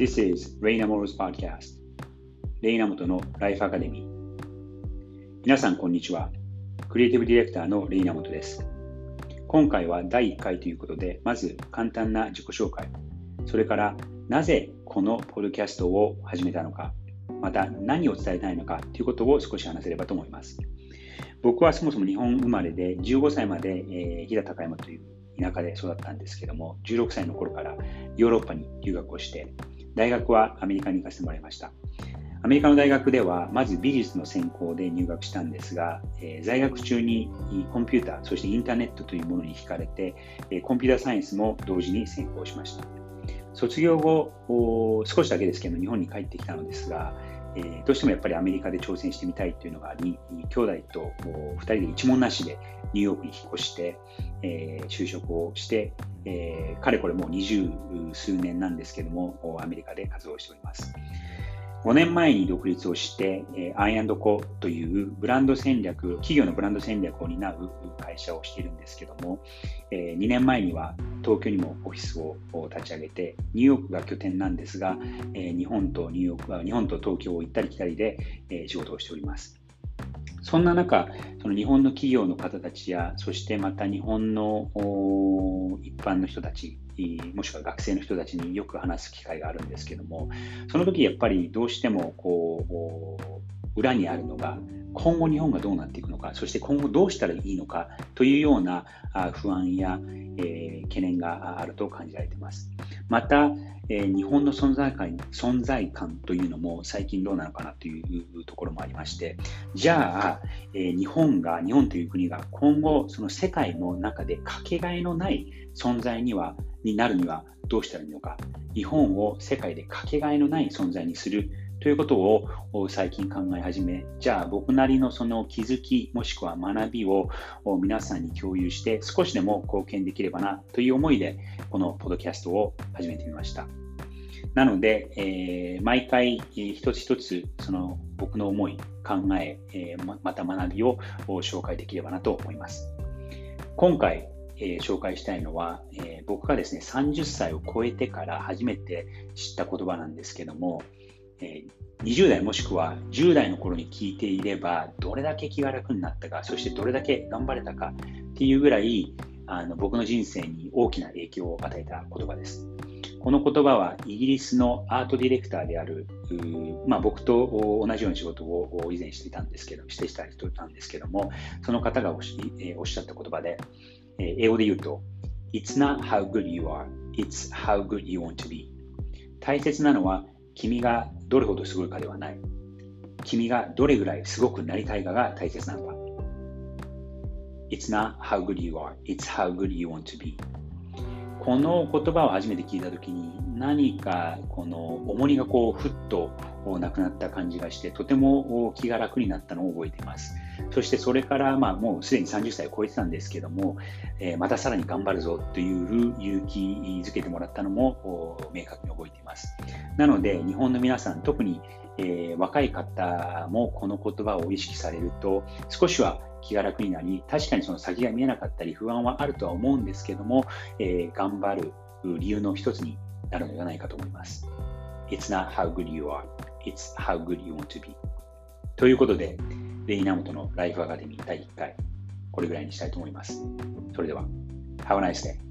This is Reina Moro's Podcast レイナモトのライフアカデミー皆さんこんにちは。クリエイティブディレクターのレイナモトです。今回は第1回ということでまず簡単な自己紹介。それからなぜこのポッドキャストを始めたのか。また何を伝えたいのかということを少し話せればと思います。僕はそもそも日本生まれで15歳まで、えー、飛騨高山という田舎で育ったんですけども16歳の頃からヨーロッパに留学をして大学はアメリカに行かせてもらいました。アメリカの大学ではまず美術の専攻で入学したんですが、えー、在学中にコンピューターそしてインターネットというものに惹かれて、えー、コンピューターサイエンスも同時に専攻しました。卒業後少しだけですけど日本に帰ってきたのですが、えー、どうしてもやっぱりアメリカで挑戦してみたいというのがあり兄弟と2人で一問なしでニューヨークに引っ越して、えー、就職をして、えー、かれこれもう二十数年なんですけどもアメリカで活動しております。5年前に独立をして、えー、アンドコというブランド戦略、企業のブランド戦略を担う会社をしているんですけども、え、2年前には東京にもオフィスを立ち上げて、ニューヨークが拠点なんですが、え、日本とニューヨークは、日本と東京を行ったり来たりで、え、仕事をしております。そんな中、その日本の企業の方たちや、そしてまた日本の一般の人たちもしくは学生の人たちによく話す機会があるんですけどもその時やっぱりどうしてもこう裏にあるのが今後日本がどうなっていくのかそして今後どうしたらいいのかというような不安や、えー、懸念があると感じられています。また、えー、日本の存在感存在感というのも最近どうなのかなというところもありましてじゃあ、えー、日本が日本という国が今後その世界の中でかけがえのない存在にはになるにはどうしたらいいのか、日本を世界でかけがえのない存在にするということを最近考え始め、じゃあ僕なりのその気づきもしくは学びを皆さんに共有して少しでも貢献できればなという思いでこのポッドキャストを始めてみました。なので、えー、毎回、一つ一つその僕の思い、考ええー、また学びを紹介できればなと思います。今回、えー、紹介したいのは、えー、僕がですね、30歳を超えてから初めて知った言葉なんですけども、え、20代もしくは10代の頃に聞いていれば、どれだけ気が楽になったか、そしてどれだけ頑張れたかっていうぐらい、あの僕の人生に大きな影響を与えた言葉です。この言葉はイギリスのアートディレクターである、まあ、僕と同じような仕事を以前していたんですけど、してた人なんですけども、その方がおっしゃった言葉で、え英語で言うと、It's not how good you are, it's how good you want to be. 大切なのは君がどれほどすごいかではない。君がどれぐらいすごくなりたいかが大切なのだ。It's not how good you are, it's how good you want to be. この言葉を初めて聞いたときに何かこの重荷がこうふっとなくなった感じがしてとても気が楽になったのを覚えています。そしてそれからまあもうすでに30歳を超えてたんですけども、えー、またさらに頑張るぞという勇気づけてもらったのも明確に覚えています。なので日本の皆さん特に、えー、若い方もこの言葉を意識されると少しは気が楽になり、確かにその先が見えなかったり不安はあるとは思うんですけども、えー、頑張る理由の一つになるのではないかと思います。It's not how good you are, it's how good you want to be. ということで、で稲本のライフアカデミー第1回、これぐらいにしたいと思います。それでは、Have a nice day!